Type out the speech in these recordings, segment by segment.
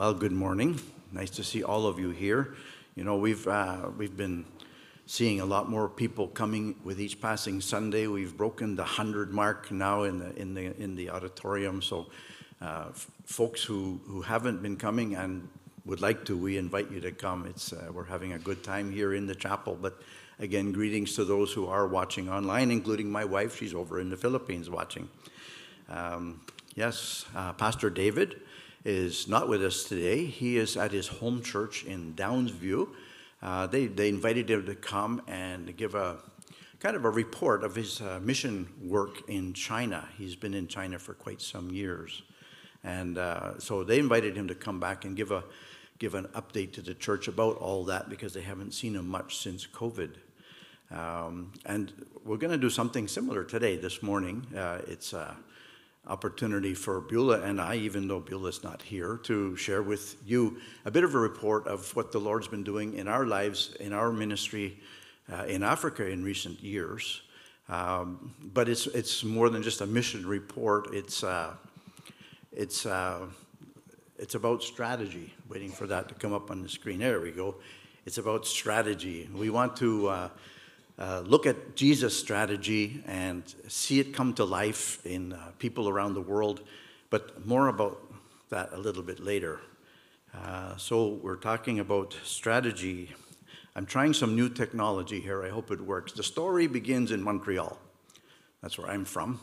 Well, good morning. Nice to see all of you here. You know, we've uh, we've been seeing a lot more people coming with each passing Sunday. We've broken the hundred mark now in the in the in the auditorium. So, uh, folks who who haven't been coming and would like to, we invite you to come. It's uh, we're having a good time here in the chapel. But again, greetings to those who are watching online, including my wife. She's over in the Philippines watching. Um, yes, uh, Pastor David is not with us today. He is at his home church in Downsview. Uh, they, they invited him to come and give a kind of a report of his uh, mission work in China. He's been in China for quite some years. And uh, so they invited him to come back and give, a, give an update to the church about all that because they haven't seen him much since COVID. Um, and we're going to do something similar today, this morning. Uh, it's uh, opportunity for Beulah and I, even though Beulah's not here, to share with you a bit of a report of what the Lord's been doing in our lives, in our ministry uh, in Africa in recent years. Um, but it's, it's more than just a mission report, it's, uh, it's, uh, it's about strategy. Waiting for that to come up on the screen. There we go. It's about strategy. We want to uh, look at Jesus' strategy and see it come to life in uh, people around the world, but more about that a little bit later. Uh, so, we're talking about strategy. I'm trying some new technology here. I hope it works. The story begins in Montreal. That's where I'm from.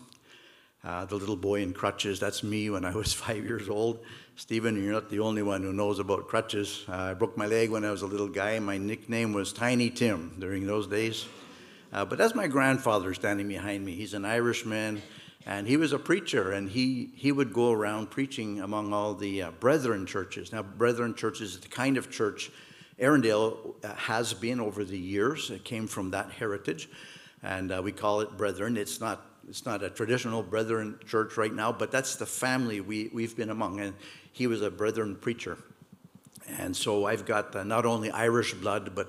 Uh, the little boy in crutches, that's me when I was five years old. Stephen, you're not the only one who knows about crutches. Uh, I broke my leg when I was a little guy. My nickname was Tiny Tim during those days. Uh, but that's my grandfather standing behind me. He's an Irishman, and he was a preacher, and he, he would go around preaching among all the uh, brethren churches. Now, brethren churches is the kind of church Erindale uh, has been over the years. It came from that heritage, and uh, we call it brethren. It's not, it's not a traditional brethren church right now, but that's the family we, we've been among, and he was a brethren preacher. And so I've got uh, not only Irish blood, but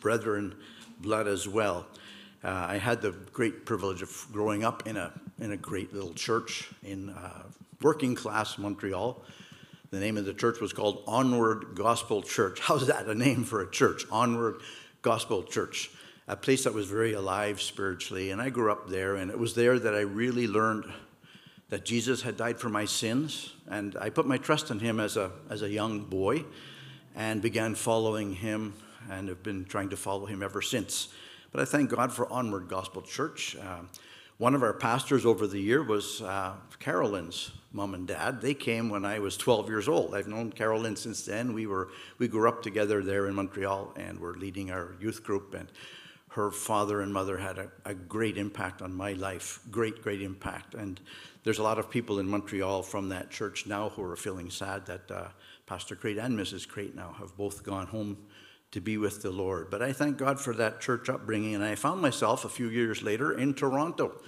brethren blood as well. Uh, I had the great privilege of growing up in a, in a great little church in uh, working class Montreal. The name of the church was called Onward Gospel Church. How's that a name for a church? Onward Gospel Church, a place that was very alive spiritually. And I grew up there, and it was there that I really learned that Jesus had died for my sins. And I put my trust in him as a, as a young boy and began following him and have been trying to follow him ever since. But I thank God for Onward Gospel Church. Uh, one of our pastors over the year was uh, Carolyn's mom and dad. They came when I was 12 years old. I've known Carolyn since then. We were we grew up together there in Montreal, and we're leading our youth group. And her father and mother had a, a great impact on my life. Great, great impact. And there's a lot of people in Montreal from that church now who are feeling sad that uh, Pastor Crate and Mrs. Crate now have both gone home to be with the Lord. But I thank God for that church upbringing, and I found myself a few years later in Toronto.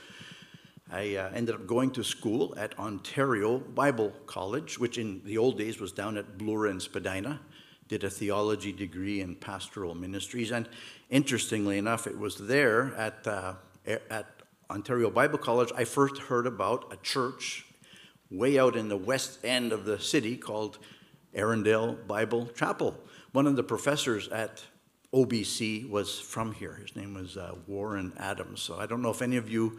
I uh, ended up going to school at Ontario Bible College, which in the old days was down at Bloor and Spadina. Did a theology degree in pastoral ministries, and interestingly enough, it was there at uh, at Ontario Bible College I first heard about a church way out in the west end of the city called Erindale Bible Chapel one of the professors at OBC was from here. His name was uh, Warren Adams. So I don't know if any of you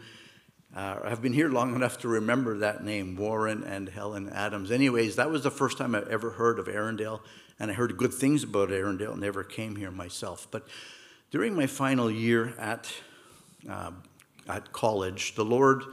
uh, have been here long enough to remember that name, Warren and Helen Adams. Anyways, that was the first time I ever heard of Erindale, and I heard good things about Erindale. Never came here myself, but during my final year at uh, at college, the Lord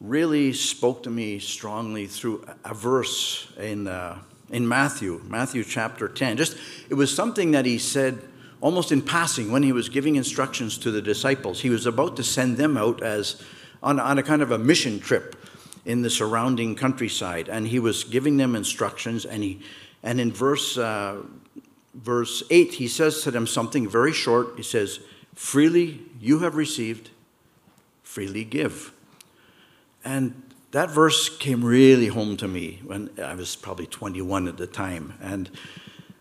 really spoke to me strongly through a verse in uh, in Matthew, Matthew chapter 10. Just it was something that he said almost in passing when he was giving instructions to the disciples. He was about to send them out as on, on a kind of a mission trip in the surrounding countryside, and he was giving them instructions. And he and in verse uh, verse eight, he says to them something very short. He says, "Freely you have received, freely give." And that verse came really home to me when I was probably 21 at the time. And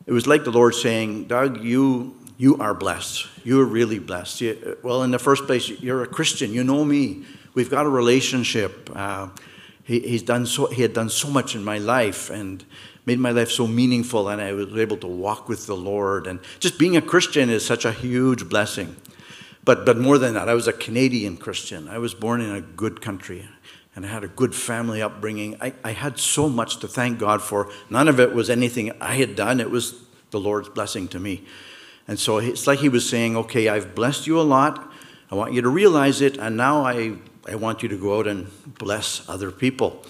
it was like the Lord saying, Doug, you, you are blessed. You are really blessed. You, well, in the first place, you're a Christian. You know me. We've got a relationship. Uh, he, he's done so, he had done so much in my life and made my life so meaningful, and I was able to walk with the Lord. And just being a Christian is such a huge blessing. But, but more than that, I was a Canadian Christian. I was born in a good country and I had a good family upbringing. I, I had so much to thank God for. None of it was anything I had done, it was the Lord's blessing to me. And so it's like He was saying, Okay, I've blessed you a lot. I want you to realize it, and now I, I want you to go out and bless other people.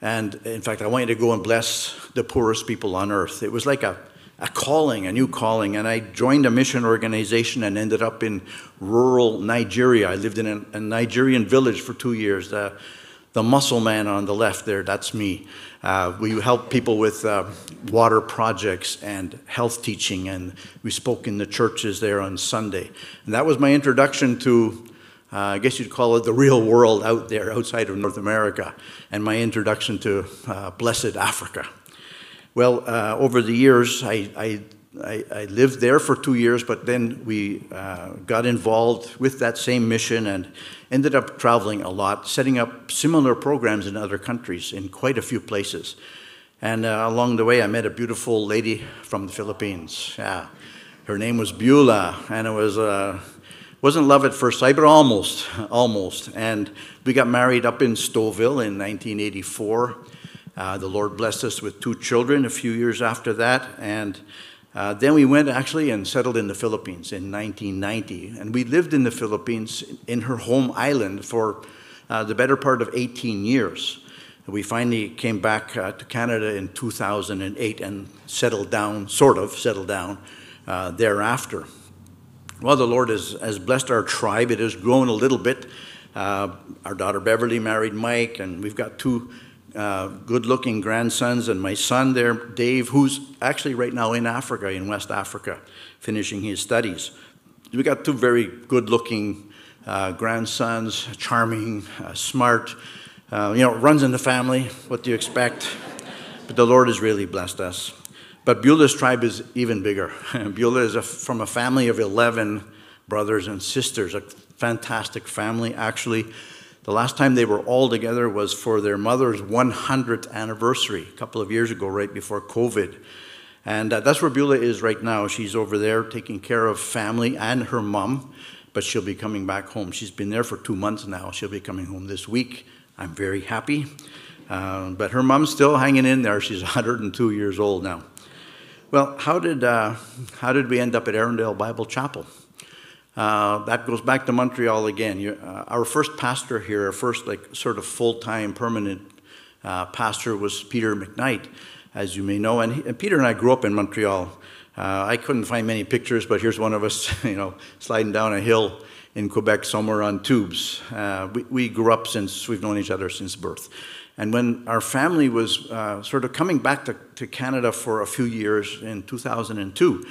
And in fact, I want you to go and bless the poorest people on earth. It was like a, a calling, a new calling. And I joined a mission organization and ended up in rural Nigeria. I lived in a, a Nigerian village for two years. Uh, the muscle man on the left there, that's me. Uh, we help people with uh, water projects and health teaching, and we spoke in the churches there on Sunday. And that was my introduction to, uh, I guess you'd call it the real world out there outside of North America, and my introduction to uh, blessed Africa. Well, uh, over the years, I, I I, I, lived there for two years, but then we uh, got involved with that same mission and ended up traveling a lot, setting up similar programs in other countries in quite a few places. And uh, along the way, I met a beautiful lady from the Philippines. Yeah, her name was Beulah, and it was uh, wasn't love at first sight, but almost, almost. And we got married up in Stouffville in 1984. Uh, the Lord blessed us with two children a few years after that, and uh, then we went actually and settled in the Philippines in 1990. And we lived in the Philippines in her home island for uh, the better part of 18 years. We finally came back uh, to Canada in 2008 and settled down, sort of settled down uh, thereafter. Well, the Lord has, has blessed our tribe. It has grown a little bit. Uh, our daughter Beverly married Mike, and we've got two uh, good looking grandsons, and my son there, Dave, who's actually right now in Africa, in West Africa, finishing his studies. We got two very good looking uh, grandsons, charming, uh, smart, uh, you know, runs in the family. What do you expect? But the Lord has really blessed us. But Beulah's tribe is even bigger. Beulah is a, from a family of 11 brothers and sisters, a fantastic family, actually. The last time they were all together was for their mother's 100th anniversary, a couple of years ago, right before COVID. And uh, that's where Beulah is right now. She's over there taking care of family and her mom, but she'll be coming back home. She's been there for two months now. She'll be coming home this week. I'm very happy. Uh, but her mom's still hanging in there. She's 102 years old now. Well, how did, uh, how did we end up at Erindale Bible Chapel? Uh, that goes back to Montreal again. You, uh, our first pastor here, our first like sort of full-time permanent uh, pastor was Peter McKnight, as you may know. And, he, and Peter and I grew up in Montreal. Uh, I couldn't find many pictures, but here's one of us, you know, sliding down a hill in Quebec somewhere on tubes. Uh, we, we, grew up since we've known each other since birth. And when our family was sort of coming back to, to Canada for a few years in 2002,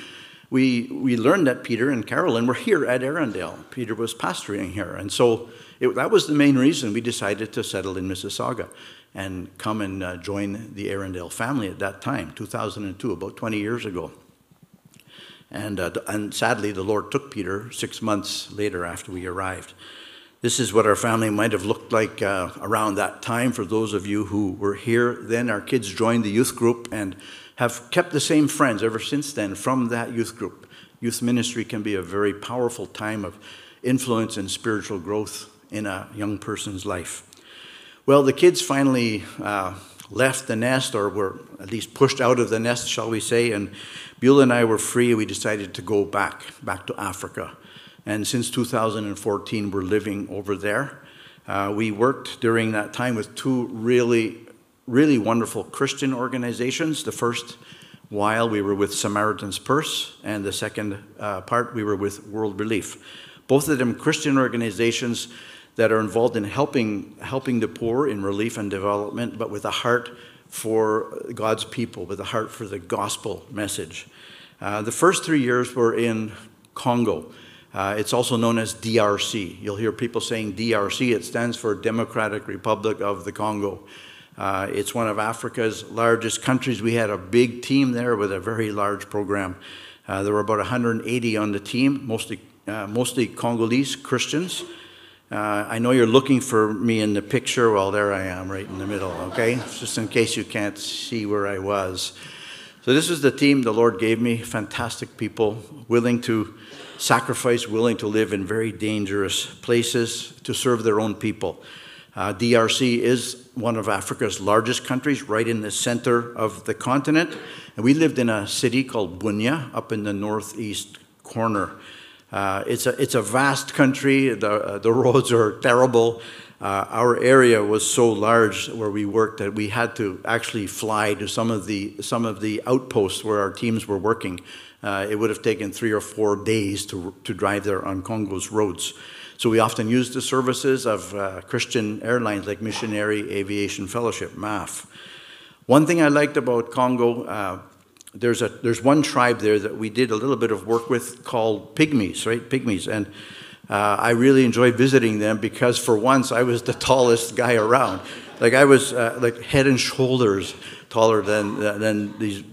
we, we learned that Peter and Carolyn were here at Erindale. Peter was pastoring here. And so it, that was the main reason we decided to settle in Mississauga and come and uh, join the Erindale family at that time, 2002, about 20 years ago. And, uh, and sadly, the Lord took Peter six months later after we arrived. This is what our family might have looked like uh, around that time. For those of you who were here then, our kids joined the youth group and have kept the same friends ever since then from that youth group. Youth ministry can be a very powerful time of influence and spiritual growth in a young person's life. Well, the kids finally uh, left the nest, or were at least pushed out of the nest, shall we say, and Beulah and I were free. We decided to go back, back to Africa. And since 2014, we're living over there. Uh, we worked during that time with two really really wonderful Christian organizations. The first while we were with Samaritan's Purse, and the second uh, part we were with World Relief. Both of them Christian organizations that are involved in helping, helping the poor in relief and development, but with a heart for God's people, with a heart for the gospel message. Uh, the first three years were in Congo. Uh, it's also known as DRC. You'll hear people saying DRC. It stands for Democratic Republic of the Congo. Uh, it's one of Africa's largest countries. We had a big team there with a very large program. Uh, there were about 180 on the team, mostly, uh, mostly Congolese Christians. Uh, I know you're looking for me in the picture. Well, there I am, right in the middle, okay? Just in case you can't see where I was. So, this is the team the Lord gave me fantastic people, willing to sacrifice, willing to live in very dangerous places to serve their own people. Uh, DRC is one of Africa's largest countries, right in the center of the continent. And we lived in a city called Bunia up in the northeast corner. Uh, it's, a, it's a vast country, the, uh, the roads are terrible. Uh, our area was so large where we worked that we had to actually fly to some of the, some of the outposts where our teams were working. Uh, it would have taken three or four days to, to drive there on Congo's roads. So we often use the services of uh, Christian airlines like Missionary Aviation Fellowship, MAF. One thing I liked about Congo, uh, there's, a, there's one tribe there that we did a little bit of work with called Pygmies, right? Pygmies. And uh, I really enjoyed visiting them because for once I was the tallest guy around. Like I was uh, like head and shoulders taller than, than these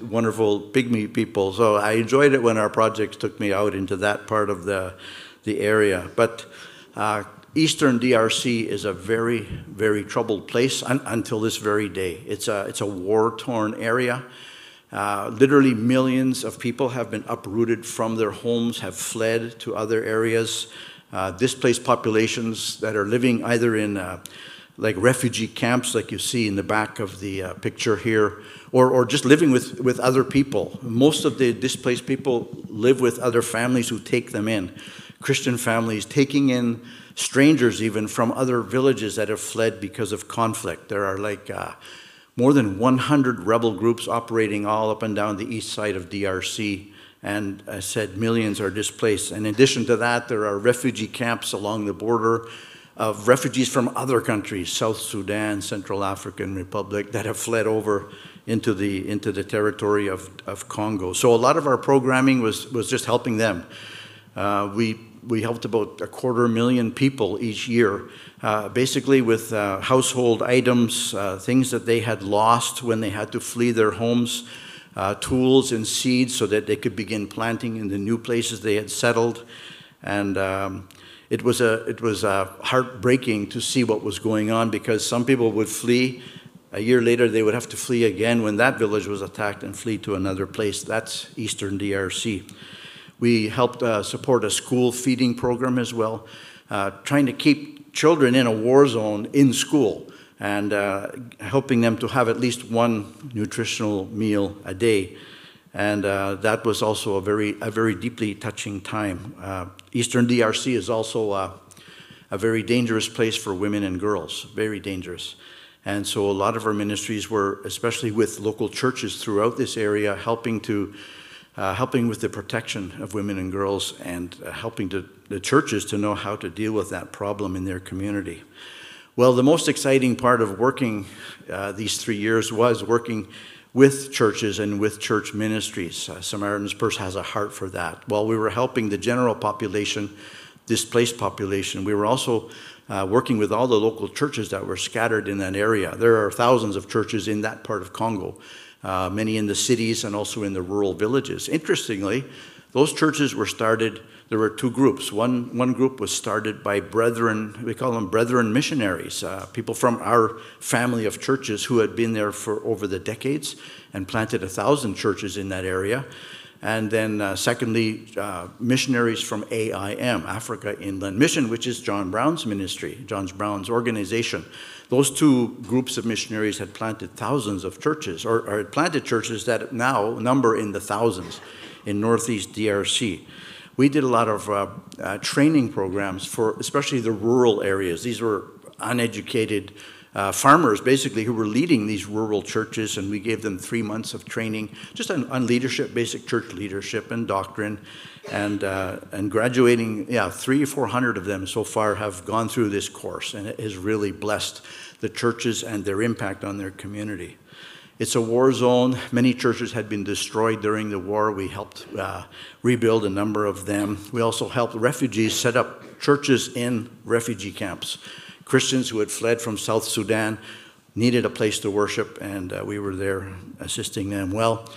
wonderful pygmy people. So I enjoyed it when our projects took me out into that part of the, the area. But uh, Eastern DRC is a very, very troubled place un until this very day. It's a, it's a war-torn area. Uh, literally millions of people have been uprooted from their homes, have fled to other areas. Uh, displaced populations that are living either in uh, like refugee camps, like you see in the back of the uh, picture here, or, or just living with, with other people. Most of the displaced people live with other families who take them in. Christian families taking in strangers even from other villages that have fled because of conflict. There are like uh, more than 100 rebel groups operating all up and down the east side of DRC. And I said millions are displaced. And in addition to that, there are refugee camps along the border of refugees from other countries, South Sudan, Central African Republic, that have fled over into the, into the territory of, of Congo. So a lot of our programming was, was just helping them. Uh, we we helped about a quarter million people each year, uh, basically with uh, household items, uh, things that they had lost when they had to flee their homes, uh, tools and seeds so that they could begin planting in the new places they had settled. And um, it was, a, it was a heartbreaking to see what was going on because some people would flee. A year later, they would have to flee again when that village was attacked and flee to another place. That's eastern DRC. We helped uh, support a school feeding program as well, uh, trying to keep children in a war zone in school and uh, helping them to have at least one nutritional meal a day. And uh, that was also a very, a very deeply touching time. Uh, Eastern DRC is also uh, a very dangerous place for women and girls, very dangerous. And so a lot of our ministries were, especially with local churches throughout this area, helping to uh, helping with the protection of women and girls and uh, helping to, the churches to know how to deal with that problem in their community. Well, the most exciting part of working uh, these three years was working with churches and with church ministries. Uh, Samaritan's Purse has a heart for that. While we were helping the general population, displaced population, we were also uh, working with all the local churches that were scattered in that area. There are thousands of churches in that part of Congo uh, many in the cities and also in the rural villages. Interestingly, those churches were started, there were two groups. One, one group was started by brethren, we call them brethren missionaries, uh, people from our family of churches who had been there for over the decades and planted a thousand churches in that area. And then, uh, secondly, uh, missionaries from AIM, Africa Inland Mission, which is John Brown's ministry, John Brown's organization. Those two groups of missionaries had planted thousands of churches, or, or had planted churches that now number in the thousands in Northeast DRC. We did a lot of uh, uh, training programs for especially the rural areas. These were uneducated uh, farmers basically who were leading these rural churches, and we gave them three months of training just on, on leadership, basic church leadership and doctrine. And, uh, and graduating, yeah, three or four hundred of them so far have gone through this course, and it has really blessed the churches and their impact on their community. It's a war zone. Many churches had been destroyed during the war. We helped uh, rebuild a number of them. We also helped refugees set up churches in refugee camps. Christians who had fled from South Sudan needed a place to worship, and uh, we were there assisting them. Well,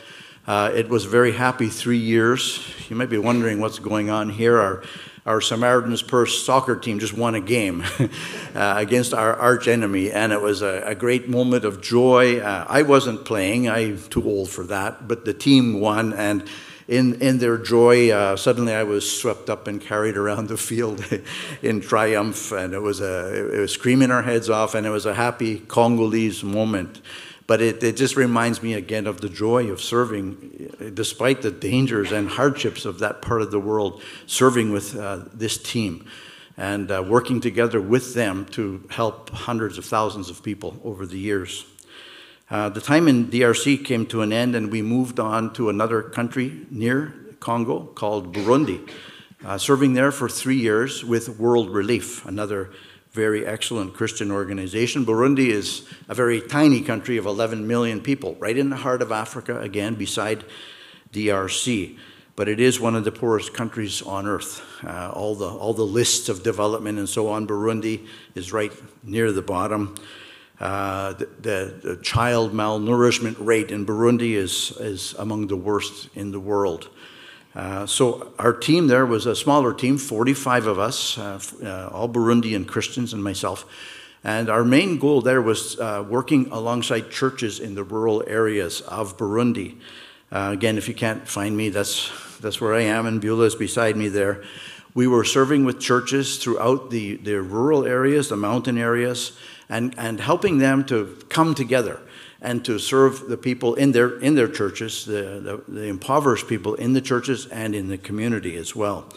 uh, it was very happy three years. You might be wondering what's going on here. Our our Samaritan's Purse soccer team just won a game uh, against our arch enemy, and it was a, a great moment of joy. Uh, I wasn't playing, I'm too old for that, but the team won, and in, in their joy, uh, suddenly I was swept up and carried around the field in triumph, and it was, a, it was screaming our heads off, and it was a happy Congolese moment. But it, it just reminds me again of the joy of serving, despite the dangers and hardships of that part of the world, serving with uh, this team and uh, working together with them to help hundreds of thousands of people over the years. Uh, the time in DRC came to an end, and we moved on to another country near Congo called Burundi, uh, serving there for three years with World Relief, another very excellent Christian organization. Burundi is a very tiny country of 11 million people, right in the heart of Africa, again, beside DRC. But it is one of the poorest countries on earth. Uh, all, the, all the lists of development and so on, Burundi is right near the bottom. Uh, the, the, the, child malnourishment rate in Burundi is, is among the worst in the world. Uh, so our team there was a smaller team, 45 of us, uh, uh, all Burundian Christians and myself. And our main goal there was uh, working alongside churches in the rural areas of Burundi. Again, if you can't find me, that's, that's where I am, and Beulah is beside me there. We were serving with churches throughout the, the rural areas, the mountain areas, and, and helping them to come together and to serve the people in their, in their churches, the, the, the impoverished people in the churches and in the community as well.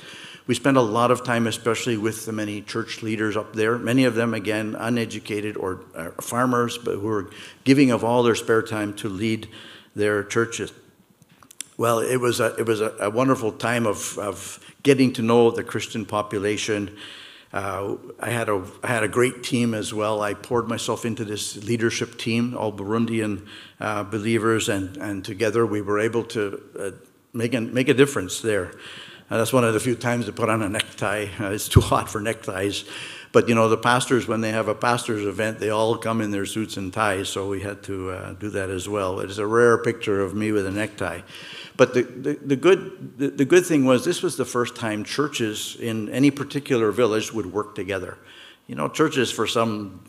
We spent a lot of time, especially with the many church leaders up there, many of them, again, uneducated or farmers, but who are giving of all their spare time to lead their churches. Well, it was a, it was a, a wonderful time of, of getting to know the Christian population uh, I, had a, I had a great team as well. I poured myself into this leadership team, all Burundian uh, believers, and, and together we were able to uh, make, a, make a difference there. Uh, that's one of the few times I put on a necktie. Uh, it's too hot for neckties. But you know, the pastors, when they have a pastor's event, they all come in their suits and ties, so we had to uh, do that as well. It's a rare picture of me with a necktie. But the, the, the good, the, the, good thing was this was the first time churches in any particular village would work together. You know, churches, for some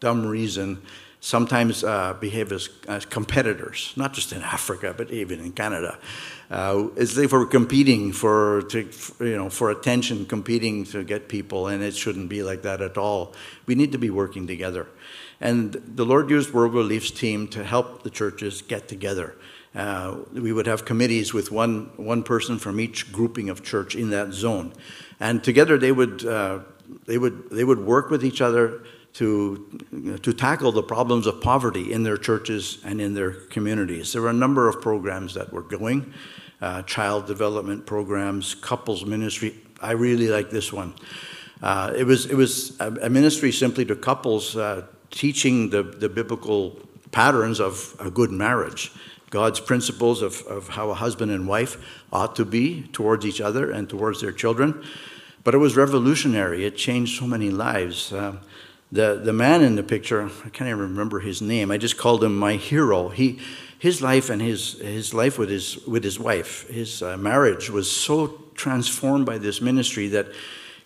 dumb reason, sometimes uh, behave as, as, competitors, not just in Africa, but even in Canada. Uh, as if we're competing for, to, you know, for attention, competing to get people, and it shouldn't be like that at all. We need to be working together. And the Lord used World Relief's team to help the churches get together. Uh, we would have committees with one, one person from each grouping of church in that zone. And together they would, uh, they would, they would work with each other to, to tackle the problems of poverty in their churches and in their communities. There were a number of programs that were going uh, child development programs, couples ministry. I really like this one. Uh, it, was, it was a, a, ministry simply to couples uh, teaching the, the biblical patterns of a good marriage. God's principles of, of how a husband and wife ought to be towards each other and towards their children. But it was revolutionary. It changed so many lives. Uh, the, the man in the picture, I can't even remember his name. I just called him my hero. He, his life and his, his life with his, with his wife, his uh, marriage was so transformed by this ministry that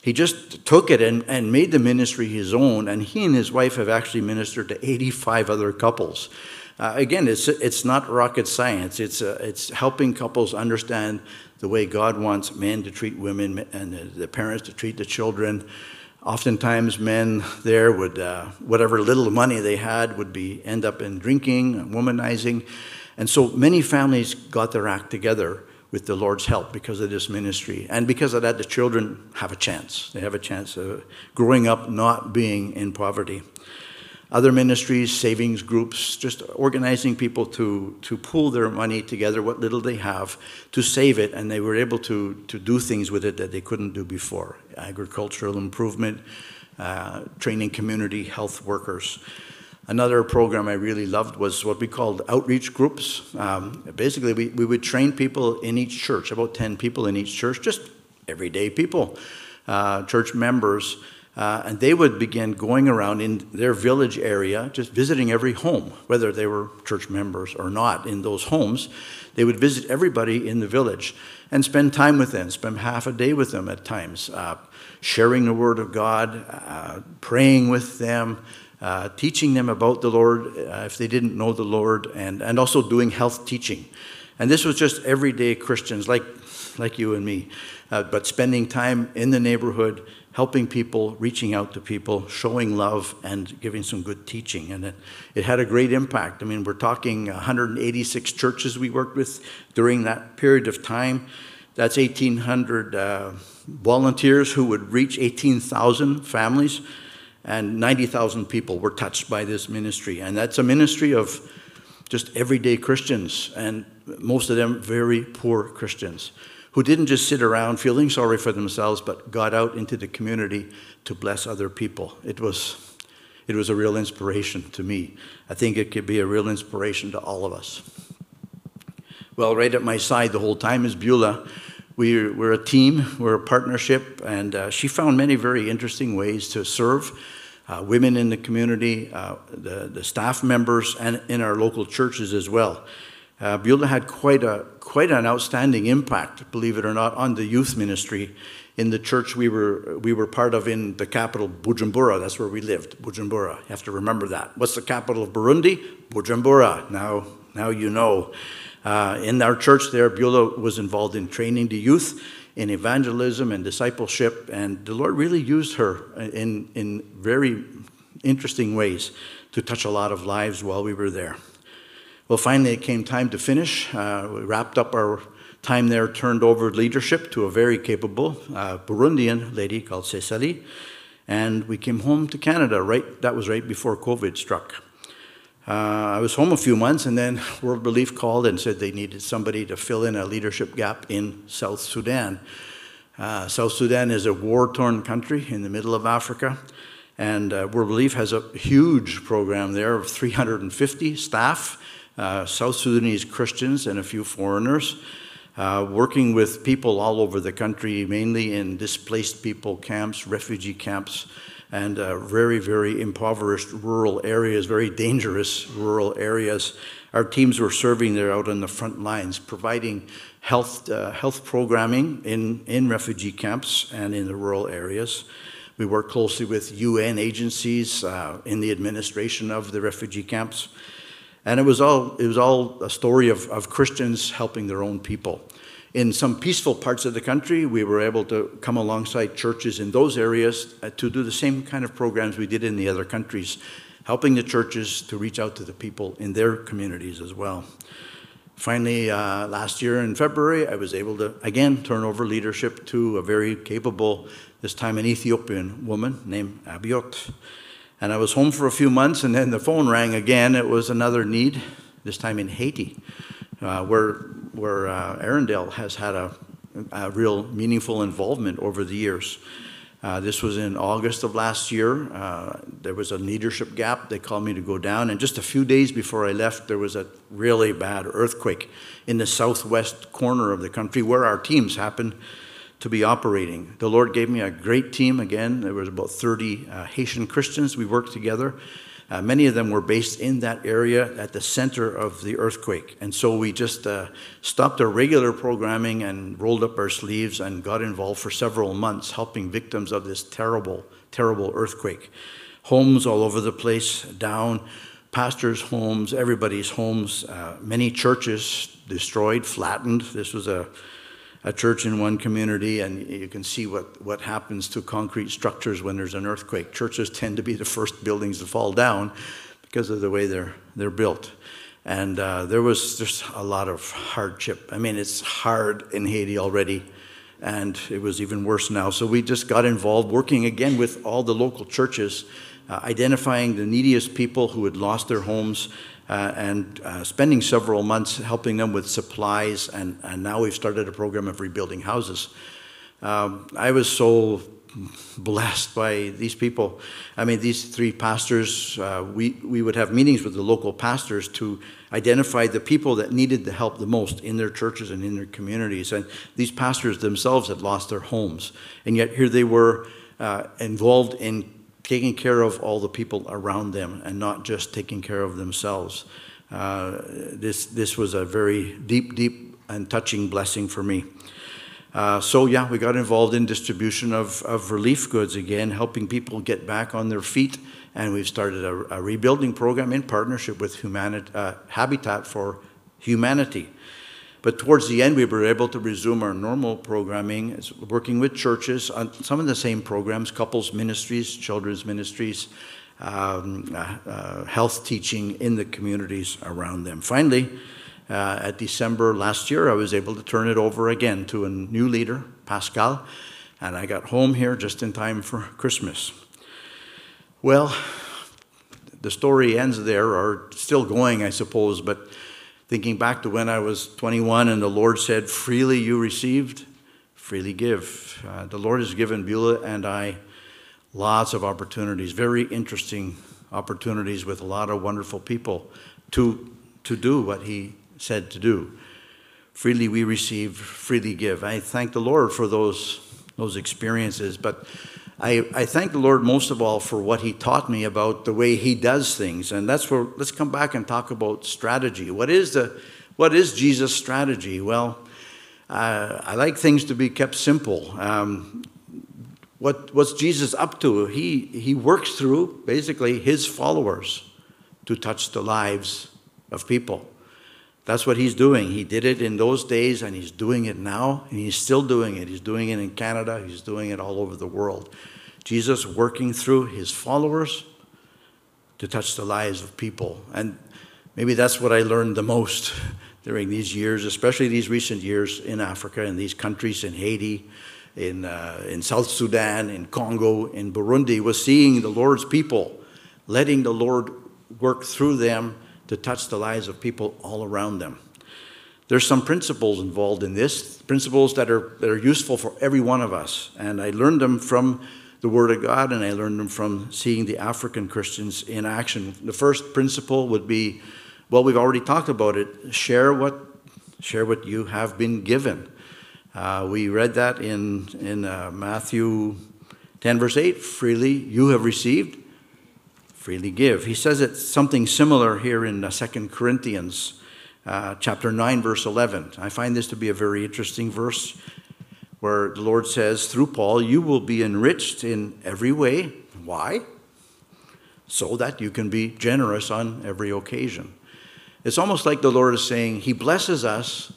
he just took it and, and made the ministry his own. And he and his wife have actually ministered to 85 other couples. Uh, again, it's, it's not rocket science. It's, uh, it's helping couples understand the way God wants men to treat women and the, the parents to treat the children. Oftentimes, men there would, uh, whatever little money they had, would be end up in drinking, womanizing. And so many families got their act together with the Lord's help because of this ministry. And because of that, the children have a chance. They have a chance of growing up not being in poverty other ministries, savings groups, just organizing people to, to pool their money together, what little they have, to save it, and they were able to, to do things with it that they couldn't do before. Agricultural improvement, uh, training community health workers. Another program I really loved was what we called outreach groups. Um, basically, we, we would train people in each church, about 10 people in each church, just everyday people, uh, church members, Uh, and they would begin going around in their village area, just visiting every home, whether they were church members or not in those homes. They would visit everybody in the village and spend time with them, spend half a day with them at times, uh, sharing the Word of God, uh, praying with them, uh, teaching them about the Lord uh, if they didn't know the Lord, and, and also doing health teaching. And this was just everyday Christians like, like you and me, uh, but spending time in the neighborhood, helping people, reaching out to people, showing love, and giving some good teaching. And it, it had a great impact. I mean, we're talking 186 churches we worked with during that period of time. That's 1,800 uh, volunteers who would reach 18,000 families, and 90,000 people were touched by this ministry. And that's a ministry of just everyday Christians, and most of them very poor Christians who didn't just sit around feeling sorry for themselves, but got out into the community to bless other people. It was, it was a real inspiration to me. I think it could be a real inspiration to all of us. Well, right at my side the whole time is Beulah. We, we're a team, we're a partnership, and uh, she found many very interesting ways to serve uh, women in the community, uh, the, the staff members, and in our local churches as well. Uh, Beulah had quite, a, quite an outstanding impact, believe it or not, on the youth ministry in the church we were, we were part of in the capital, Bujumbura. That's where we lived, Bujumbura. You have to remember that. What's the capital of Burundi? Bujumbura. Now, now you know. Uh, in our church there, Beulah was involved in training the youth in evangelism and discipleship, and the Lord really used her in, in very interesting ways to touch a lot of lives while we were there. Well, finally, it came time to finish. Uh, we wrapped up our time there, turned over leadership to a very capable uh, Burundian lady called Cecily, and we came home to Canada. Right, that was right before COVID struck. Uh, I was home a few months, and then World Relief called and said they needed somebody to fill in a leadership gap in South Sudan. Uh, South Sudan is a war-torn country in the middle of Africa. And uh, World Relief has a huge program there of 350 staff uh, South Sudanese Christians and a few foreigners, uh, working with people all over the country, mainly in displaced people camps, refugee camps, and uh, very, very impoverished rural areas, very dangerous rural areas. Our teams were serving there out on the front lines, providing health, uh, health programming in, in refugee camps and in the rural areas. We work closely with UN agencies uh, in the administration of the refugee camps. And it was all, it was all a story of, of Christians helping their own people. In some peaceful parts of the country, we were able to come alongside churches in those areas uh, to do the same kind of programs we did in the other countries, helping the churches to reach out to the people in their communities as well. Finally, uh, last year in February, I was able to again turn over leadership to a very capable, this time an Ethiopian woman named Abiot. And I was home for a few months, and then the phone rang again. It was another need, this time in Haiti, uh, where, where uh, Erindale has had a, a, real meaningful involvement over the years. Uh, this was in August of last year. Uh, there was a leadership gap. They called me to go down. And just a few days before I left, there was a really bad earthquake in the southwest corner of the country where our teams happened to be operating. The Lord gave me a great team again. There was about 30 uh, Haitian Christians. We worked together. Uh, many of them were based in that area at the center of the earthquake. And so we just uh, stopped our regular programming and rolled up our sleeves and got involved for several months helping victims of this terrible, terrible earthquake. Homes all over the place down, pastors' homes, everybody's homes, uh, many churches destroyed, flattened. This was a a church in one community, and you can see what, what happens to concrete structures when there's an earthquake. Churches tend to be the first buildings to fall down because of the way they're, they're built. And uh, there was just a lot of hardship. I mean, it's hard in Haiti already, and it was even worse now. So we just got involved working again with all the local churches, uh, identifying the neediest people who had lost their homes uh, and uh, spending several months helping them with supplies, and, and now we've started a program of rebuilding houses. Um, I was so blessed by these people. I mean, these three pastors, uh, we, we would have meetings with the local pastors to identify the people that needed the help the most in their churches and in their communities. And these pastors themselves had lost their homes. And yet here they were uh, involved in taking care of all the people around them and not just taking care of themselves. Uh, this, this was a very deep, deep and touching blessing for me. Uh, so, yeah, we got involved in distribution of, of relief goods again, helping people get back on their feet. And we've started a, a rebuilding program in partnership with Humanit- uh, Habitat for Humanity. But towards the end, we were able to resume our normal programming, working with churches on some of the same programs couples ministries, children's ministries, um, uh, uh, health teaching in the communities around them. Finally, uh, at December last year, I was able to turn it over again to a new leader, Pascal, and I got home here just in time for Christmas. Well, the story ends there, or still going, I suppose, but thinking back to when I was 21 and the Lord said, Freely you received, freely give. Uh, the Lord has given Beulah and I lots of opportunities, very interesting opportunities with a lot of wonderful people to, to do what He said to do. Freely we receive, freely give. I thank the Lord for those, those experiences, but I, I thank the Lord most of all for what He taught me about the way He does things. And that's where, let's come back and talk about strategy. What is, the, what is Jesus' strategy? Well, uh, I like things to be kept simple. Um, what, what's Jesus up to? He, he works through basically His followers to touch the lives of people. That's what he's doing. He did it in those days and he's doing it now, and he's still doing it. He's doing it in Canada, he's doing it all over the world. Jesus working through his followers to touch the lives of people. And maybe that's what I learned the most during these years, especially these recent years in Africa, in these countries, in Haiti, in, uh, in South Sudan, in Congo, in Burundi, was seeing the Lord's people, letting the Lord work through them to touch the lives of people all around them. There's some principles involved in this, principles that are, that are useful for every one of us. And I learned them from the Word of God and I learned them from seeing the African Christians in action. The first principle would be well, we've already talked about it share what, share what you have been given. Uh, we read that in, in uh, Matthew 10, verse 8 freely you have received, freely give. He says it something similar here in uh, 2 Corinthians uh, chapter 9, verse 11. I find this to be a very interesting verse where the Lord says, through Paul, you will be enriched in every way. Why? So that you can be generous on every occasion. It's almost like the Lord is saying, He blesses us,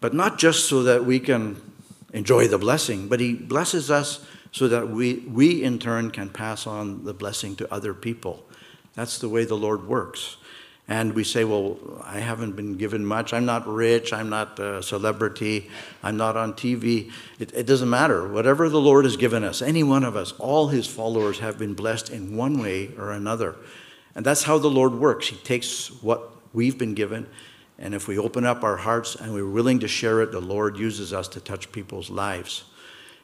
but not just so that we can enjoy the blessing, but He blesses us so that we, we in turn can pass on the blessing to other people. That's the way the Lord works. And we say, well, I haven't been given much. I'm not rich. I'm not a celebrity. I'm not on TV. It, it, doesn't matter. Whatever the Lord has given us, any one of us, all his followers have been blessed in one way or another. And that's how the Lord works. He takes what we've been given, and if we open up our hearts and we're willing to share it, the Lord uses us to touch people's lives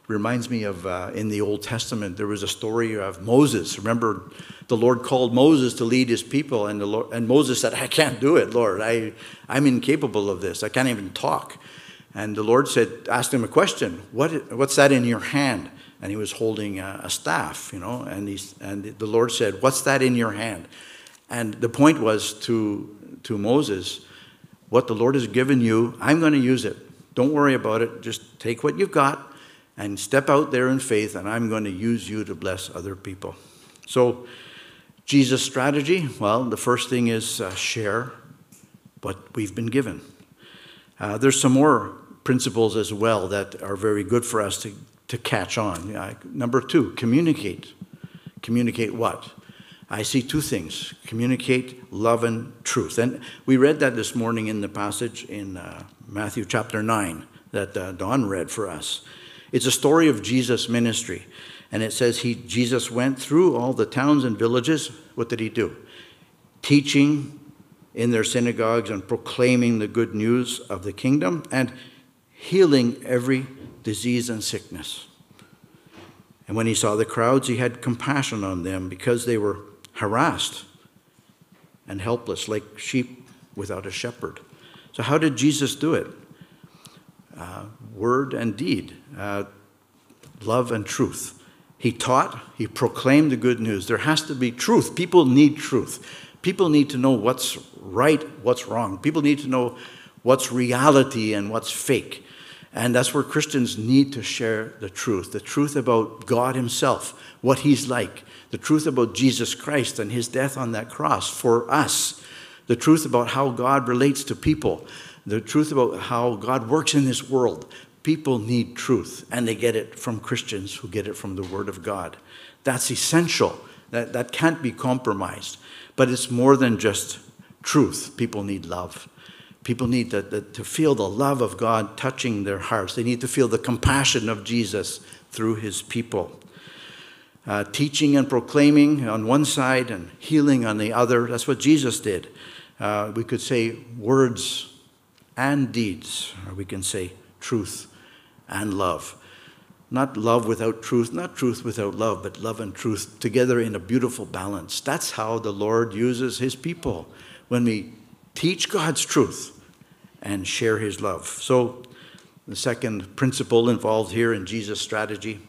reminds me of uh, in the Old Testament, there was a story of Moses. Remember, the Lord called Moses to lead his people, and, the Lord, and Moses said, I can't do it, Lord. I, I'm incapable of this. I can't even talk. And the Lord said, asked him a question what, What's that in your hand? And he was holding a, a staff, you know, and, he's, and the Lord said, What's that in your hand? And the point was to, to Moses, What the Lord has given you, I'm going to use it. Don't worry about it. Just take what you've got and step out there in faith, and I'm going to use you to bless other people. So, Jesus' strategy well, the first thing is uh, share what we've been given. Uh, there's some more principles as well that are very good for us to, to catch on. Uh, number two, communicate. Communicate what? I see two things communicate love and truth. And we read that this morning in the passage in uh, Matthew chapter 9 that uh, Don read for us. It's a story of Jesus' ministry. And it says he Jesus went through all the towns and villages. What did he do? Teaching in their synagogues and proclaiming the good news of the kingdom and healing every disease and sickness. And when he saw the crowds, he had compassion on them because they were harassed and helpless, like sheep without a shepherd. So, how did Jesus do it? Uh, word and deed, uh, love and truth. He taught, he proclaimed the good news. There has to be truth. People need truth. People need to know what's right, what's wrong. People need to know what's reality and what's fake. And that's where Christians need to share the truth the truth about God Himself, what He's like, the truth about Jesus Christ and His death on that cross for us, the truth about how God relates to people, the truth about how God works in this world. People need truth, and they get it from Christians who get it from the Word of God. That's essential. That, that can't be compromised. But it's more than just truth. People need love. People need to, to, to, feel the love of God touching their hearts. They need to feel the compassion of Jesus through his people. Uh, teaching and proclaiming on one side and healing on the other. That's what Jesus did. Uh, we could say words and deeds, or we can say truth and love. Not love without truth, not truth without love, but love and truth together in a beautiful balance. That's how the Lord uses his people when we teach God's truth and share his love. So, the second principle involved here in Jesus' strategy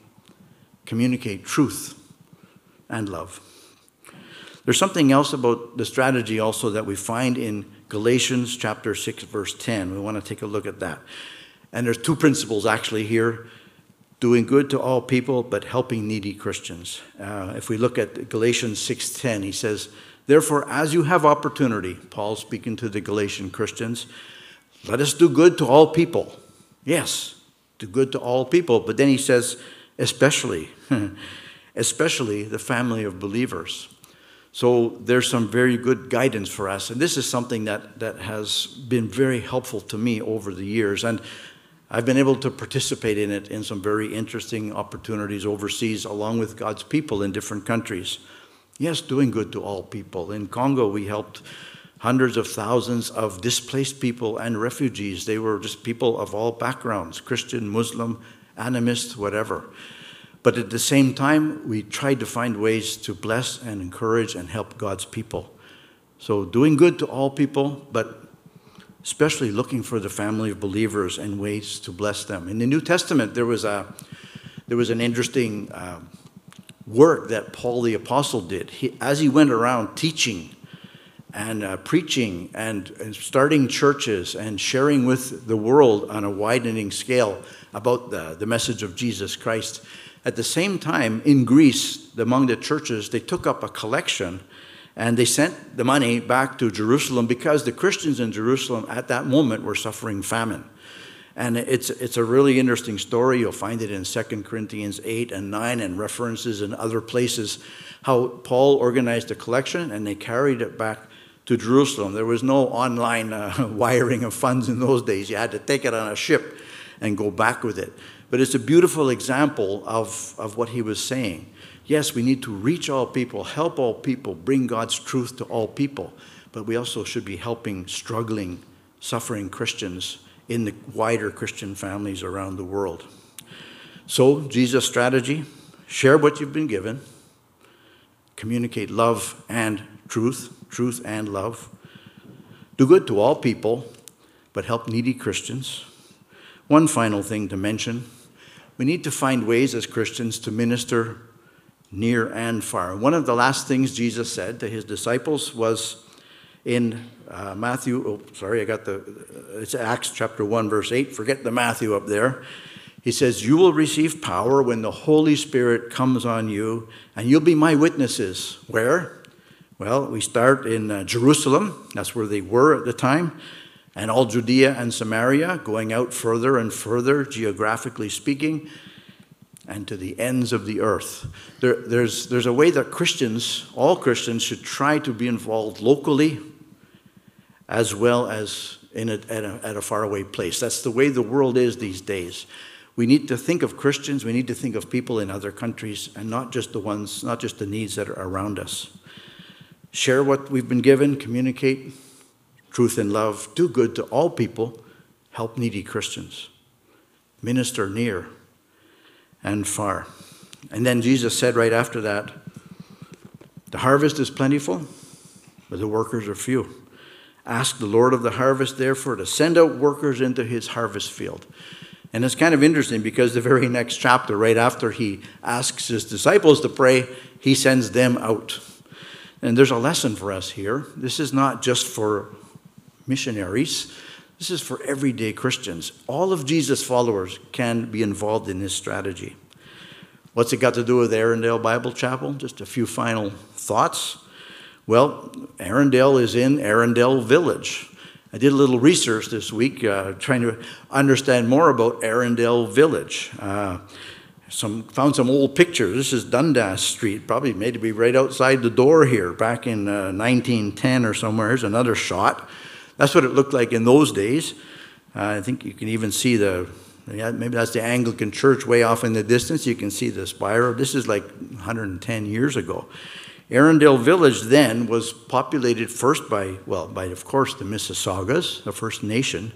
communicate truth and love. There's something else about the strategy also that we find in Galatians chapter 6 verse 10. We want to take a look at that. And there's two principles actually here doing good to all people but helping needy Christians. Uh, if we look at Galatians 6:10, he says, "Therefore as you have opportunity, Paul speaking to the Galatian Christians, let us do good to all people. Yes, do good to all people. But then he says, especially, especially the family of believers. So there's some very good guidance for us. And this is something that, that has been very helpful to me over the years. And I've been able to participate in it in some very interesting opportunities overseas, along with God's people in different countries. Yes, doing good to all people. In Congo, we helped hundreds of thousands of displaced people and refugees. They were just people of all backgrounds Christian, Muslim, animist, whatever. But at the same time, we tried to find ways to bless and encourage and help God's people. So, doing good to all people, but especially looking for the family of believers and ways to bless them. In the New Testament, there was, a, there was an interesting uh, work that Paul the Apostle did. He, as he went around teaching and uh, preaching and, and, starting churches and sharing with the world on a widening scale about the, the message of Jesus Christ. At the same time, in Greece, among the churches, they took up a collection and they sent the money back to Jerusalem because the Christians in Jerusalem at that moment were suffering famine. And it's, it's a really interesting story. You'll find it in 2 Corinthians 8 and 9 and references in other places how Paul organized a collection and they carried it back to Jerusalem. There was no online uh, wiring of funds in those days. You had to take it on a ship and go back with it. But it's a beautiful example of, of what he was saying. Yes, we need to reach all people, help all people, bring God's truth to all people, but we also should be helping struggling, suffering Christians in the wider Christian families around the world. So, Jesus' strategy share what you've been given, communicate love and truth, truth and love. Do good to all people, but help needy Christians. One final thing to mention we need to find ways as Christians to minister near and far. One of the last things Jesus said to his disciples was in uh, Matthew, oh, sorry, I got the, it's Acts chapter 1, verse 8. Forget the Matthew up there. He says, You will receive power when the Holy Spirit comes on you, and you'll be my witnesses. Where? Well, we start in uh, Jerusalem, that's where they were at the time, and all Judea and Samaria, going out further and further, geographically speaking, and to the ends of the earth. There, there's, there's a way that Christians, all Christians, should try to be involved locally as well as in a, at, a, at a faraway place. That's the way the world is these days. We need to think of Christians, we need to think of people in other countries, and not just the ones, not just the needs that are around us share what we've been given, communicate truth and love, do good to all people, help needy Christians, minister near and far. And then Jesus said right after that, The harvest is plentiful, but the workers are few. Ask the Lord of the harvest, therefore, to send out workers into his harvest field. And it's kind of interesting because the very next chapter, right after he asks his disciples to pray, he sends them out. And there's a lesson for us here. This is not just for missionaries, this is for everyday Christians. All of Jesus' followers can be involved in this strategy. What's it got to do with Erindale Bible Chapel? Just a few final thoughts. Well, Erindale is in Erindale Village. I did a little research this week uh, trying to understand more about Erindale Village. Uh, some, found some old pictures. This is Dundas Street, probably made to be right outside the door here back in uh, 1910 or somewhere. Here's another shot. That's what it looked like in those days. Uh, I think you can even see the, yeah, maybe that's the Anglican church way off in the distance. You can see the spire. This is like 110 years ago. Erindale Village then was populated first by, well, by, of course, the Mississaugas, the First Nation,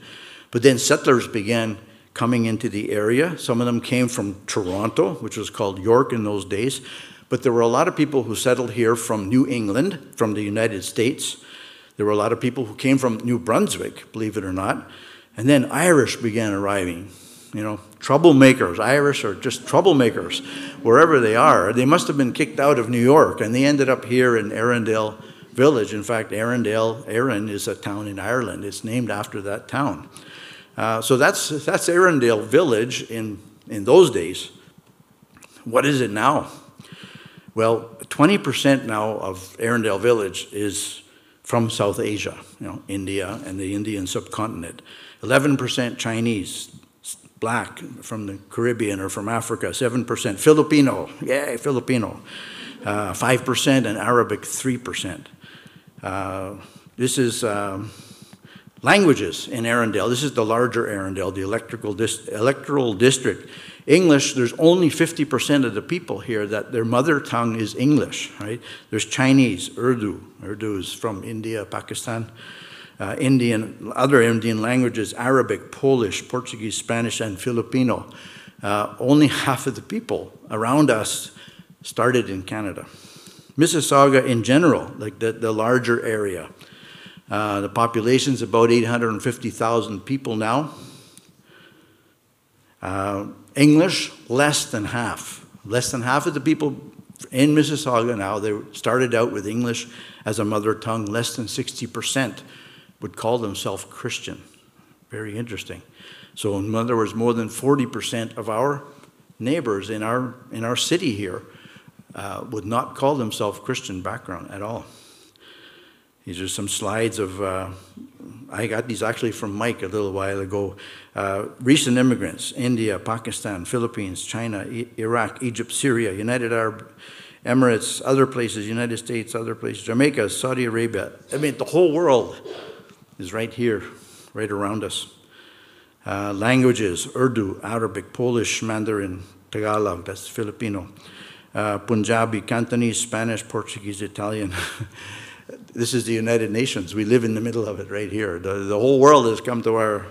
but then settlers began coming into the area. Some of them came from Toronto, which was called York in those days, but there were a lot of people who settled here from New England, from the United States. There were a lot of people who came from New Brunswick, believe it or not. And then Irish began arriving you know, troublemakers. Irish are just troublemakers wherever they are. They must have been kicked out of New York and they ended up here in Erindale Village. In fact, Erindale, Arran is a town in Ireland. It's named after that town. Uh, so that's, that's Erindale Village in, in those days. What is it now? Well, 20% now of Erindale Village is from South Asia, you know, India and the Indian subcontinent. 11% Chinese, black from the Caribbean or from Africa, 7%. Filipino, yay, Filipino. Uh, 5% and Arabic, 3%. Uh, this is um, languages in Erindale. This is the larger Erindale, the electrical electoral district. English, there's only 50% of the people here that their mother tongue is English, right? There's Chinese, Urdu. Urdu is from India, Pakistan uh, Indian, other Indian languages, Arabic, Polish, Portuguese, Spanish, and Filipino. Uh, only half of the people around us started in Canada. Mississauga in general, like the, the larger area, uh, the population is about 850,000 people now. Uh, English, less than half. Less than half of the people in Mississauga now, they started out with English as a mother tongue, less than 60% would call themselves Christian. Very interesting. So, in other words, more than 40% of our neighbors in our, in our city here uh, would not call themselves Christian background at all. These are some slides of, uh, I got these actually from Mike a little while ago. Uh, recent immigrants India, Pakistan, Philippines, China, I Iraq, Egypt, Syria, United Arab Emirates, other places, United States, other places, Jamaica, Saudi Arabia. I mean, the whole world is right here, right around us. Uh, languages Urdu, Arabic, Polish, Mandarin, Tagalog, that's Filipino, uh, Punjabi, Cantonese, Spanish, Portuguese, Italian. this is the United Nations. We live in the middle of it right here. The, the whole world has come to our,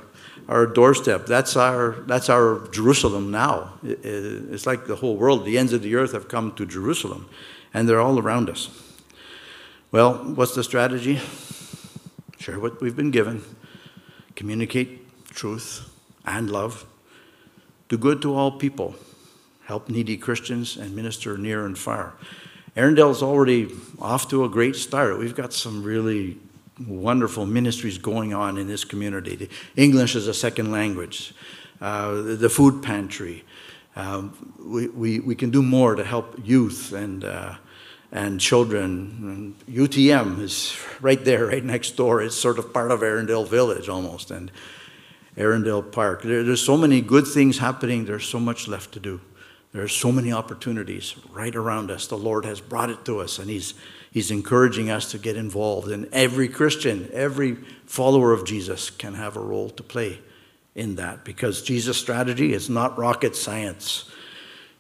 our doorstep. That's our, that's our Jerusalem now. It, it, it's like the whole world, the ends of the earth have come to Jerusalem, and they're all around us. Well, what's the strategy? share what we've been given, communicate truth and love, do good to all people, help needy Christians, and minister near and far. Erindale's already off to a great start. We've got some really wonderful ministries going on in this community. English as a second language, uh, the food pantry. Um, we, we, we can do more to help youth and uh, and children. And UTM is right there, right next door. It's sort of part of Erindale Village almost, and Erindale Park. There, there's so many good things happening. There's so much left to do. There are so many opportunities right around us. The Lord has brought it to us, and He's, he's encouraging us to get involved. And every Christian, every follower of Jesus can have a role to play in that because Jesus' strategy is not rocket science.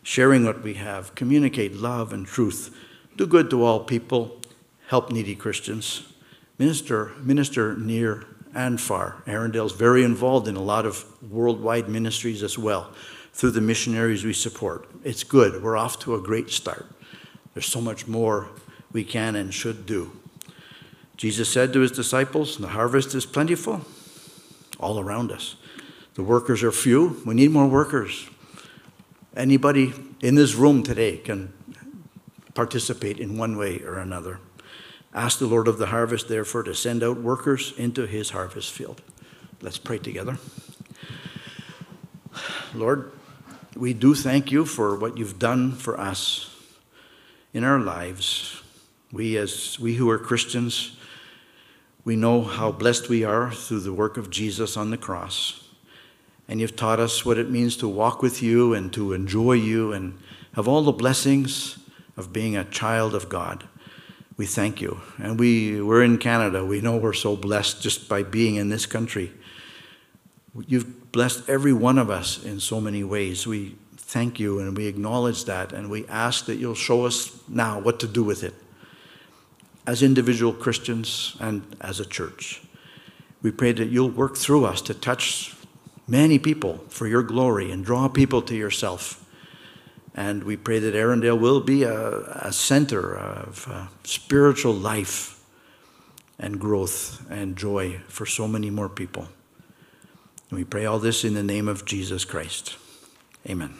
Sharing what we have, communicate love and truth do good to all people, help needy Christians, minister, minister near and far. Erindale's very involved in a lot of worldwide ministries as well through the missionaries we support. It's good. We're off to a great start. There's so much more we can and should do. Jesus said to his disciples, The harvest is plentiful all around us. The workers are few. We need more workers. Anybody in this room today can participate in one way or another. Ask the Lord of the harvest, therefore, to send out workers into his harvest field. Let's pray together. Lord, we do thank you for what you've done for us in our lives. We, as we who are Christians, we know how blessed we are through the work of Jesus on the cross. And you've taught us what it means to walk with you and to enjoy you and have all the blessings of being a child of God. We thank you. And we, we're in Canada. We know we're so blessed just by being in this country. You've blessed every one of us in so many ways. We thank you and we acknowledge that and we ask that you'll show us now what to do with it as individual Christians and as a church. We pray that you'll work through us to touch many people for your glory and draw people to yourself. And we pray that Erindale will be a, a center of uh, spiritual life and growth and joy for so many more people. And we pray all this in the name of Jesus Christ. Amen.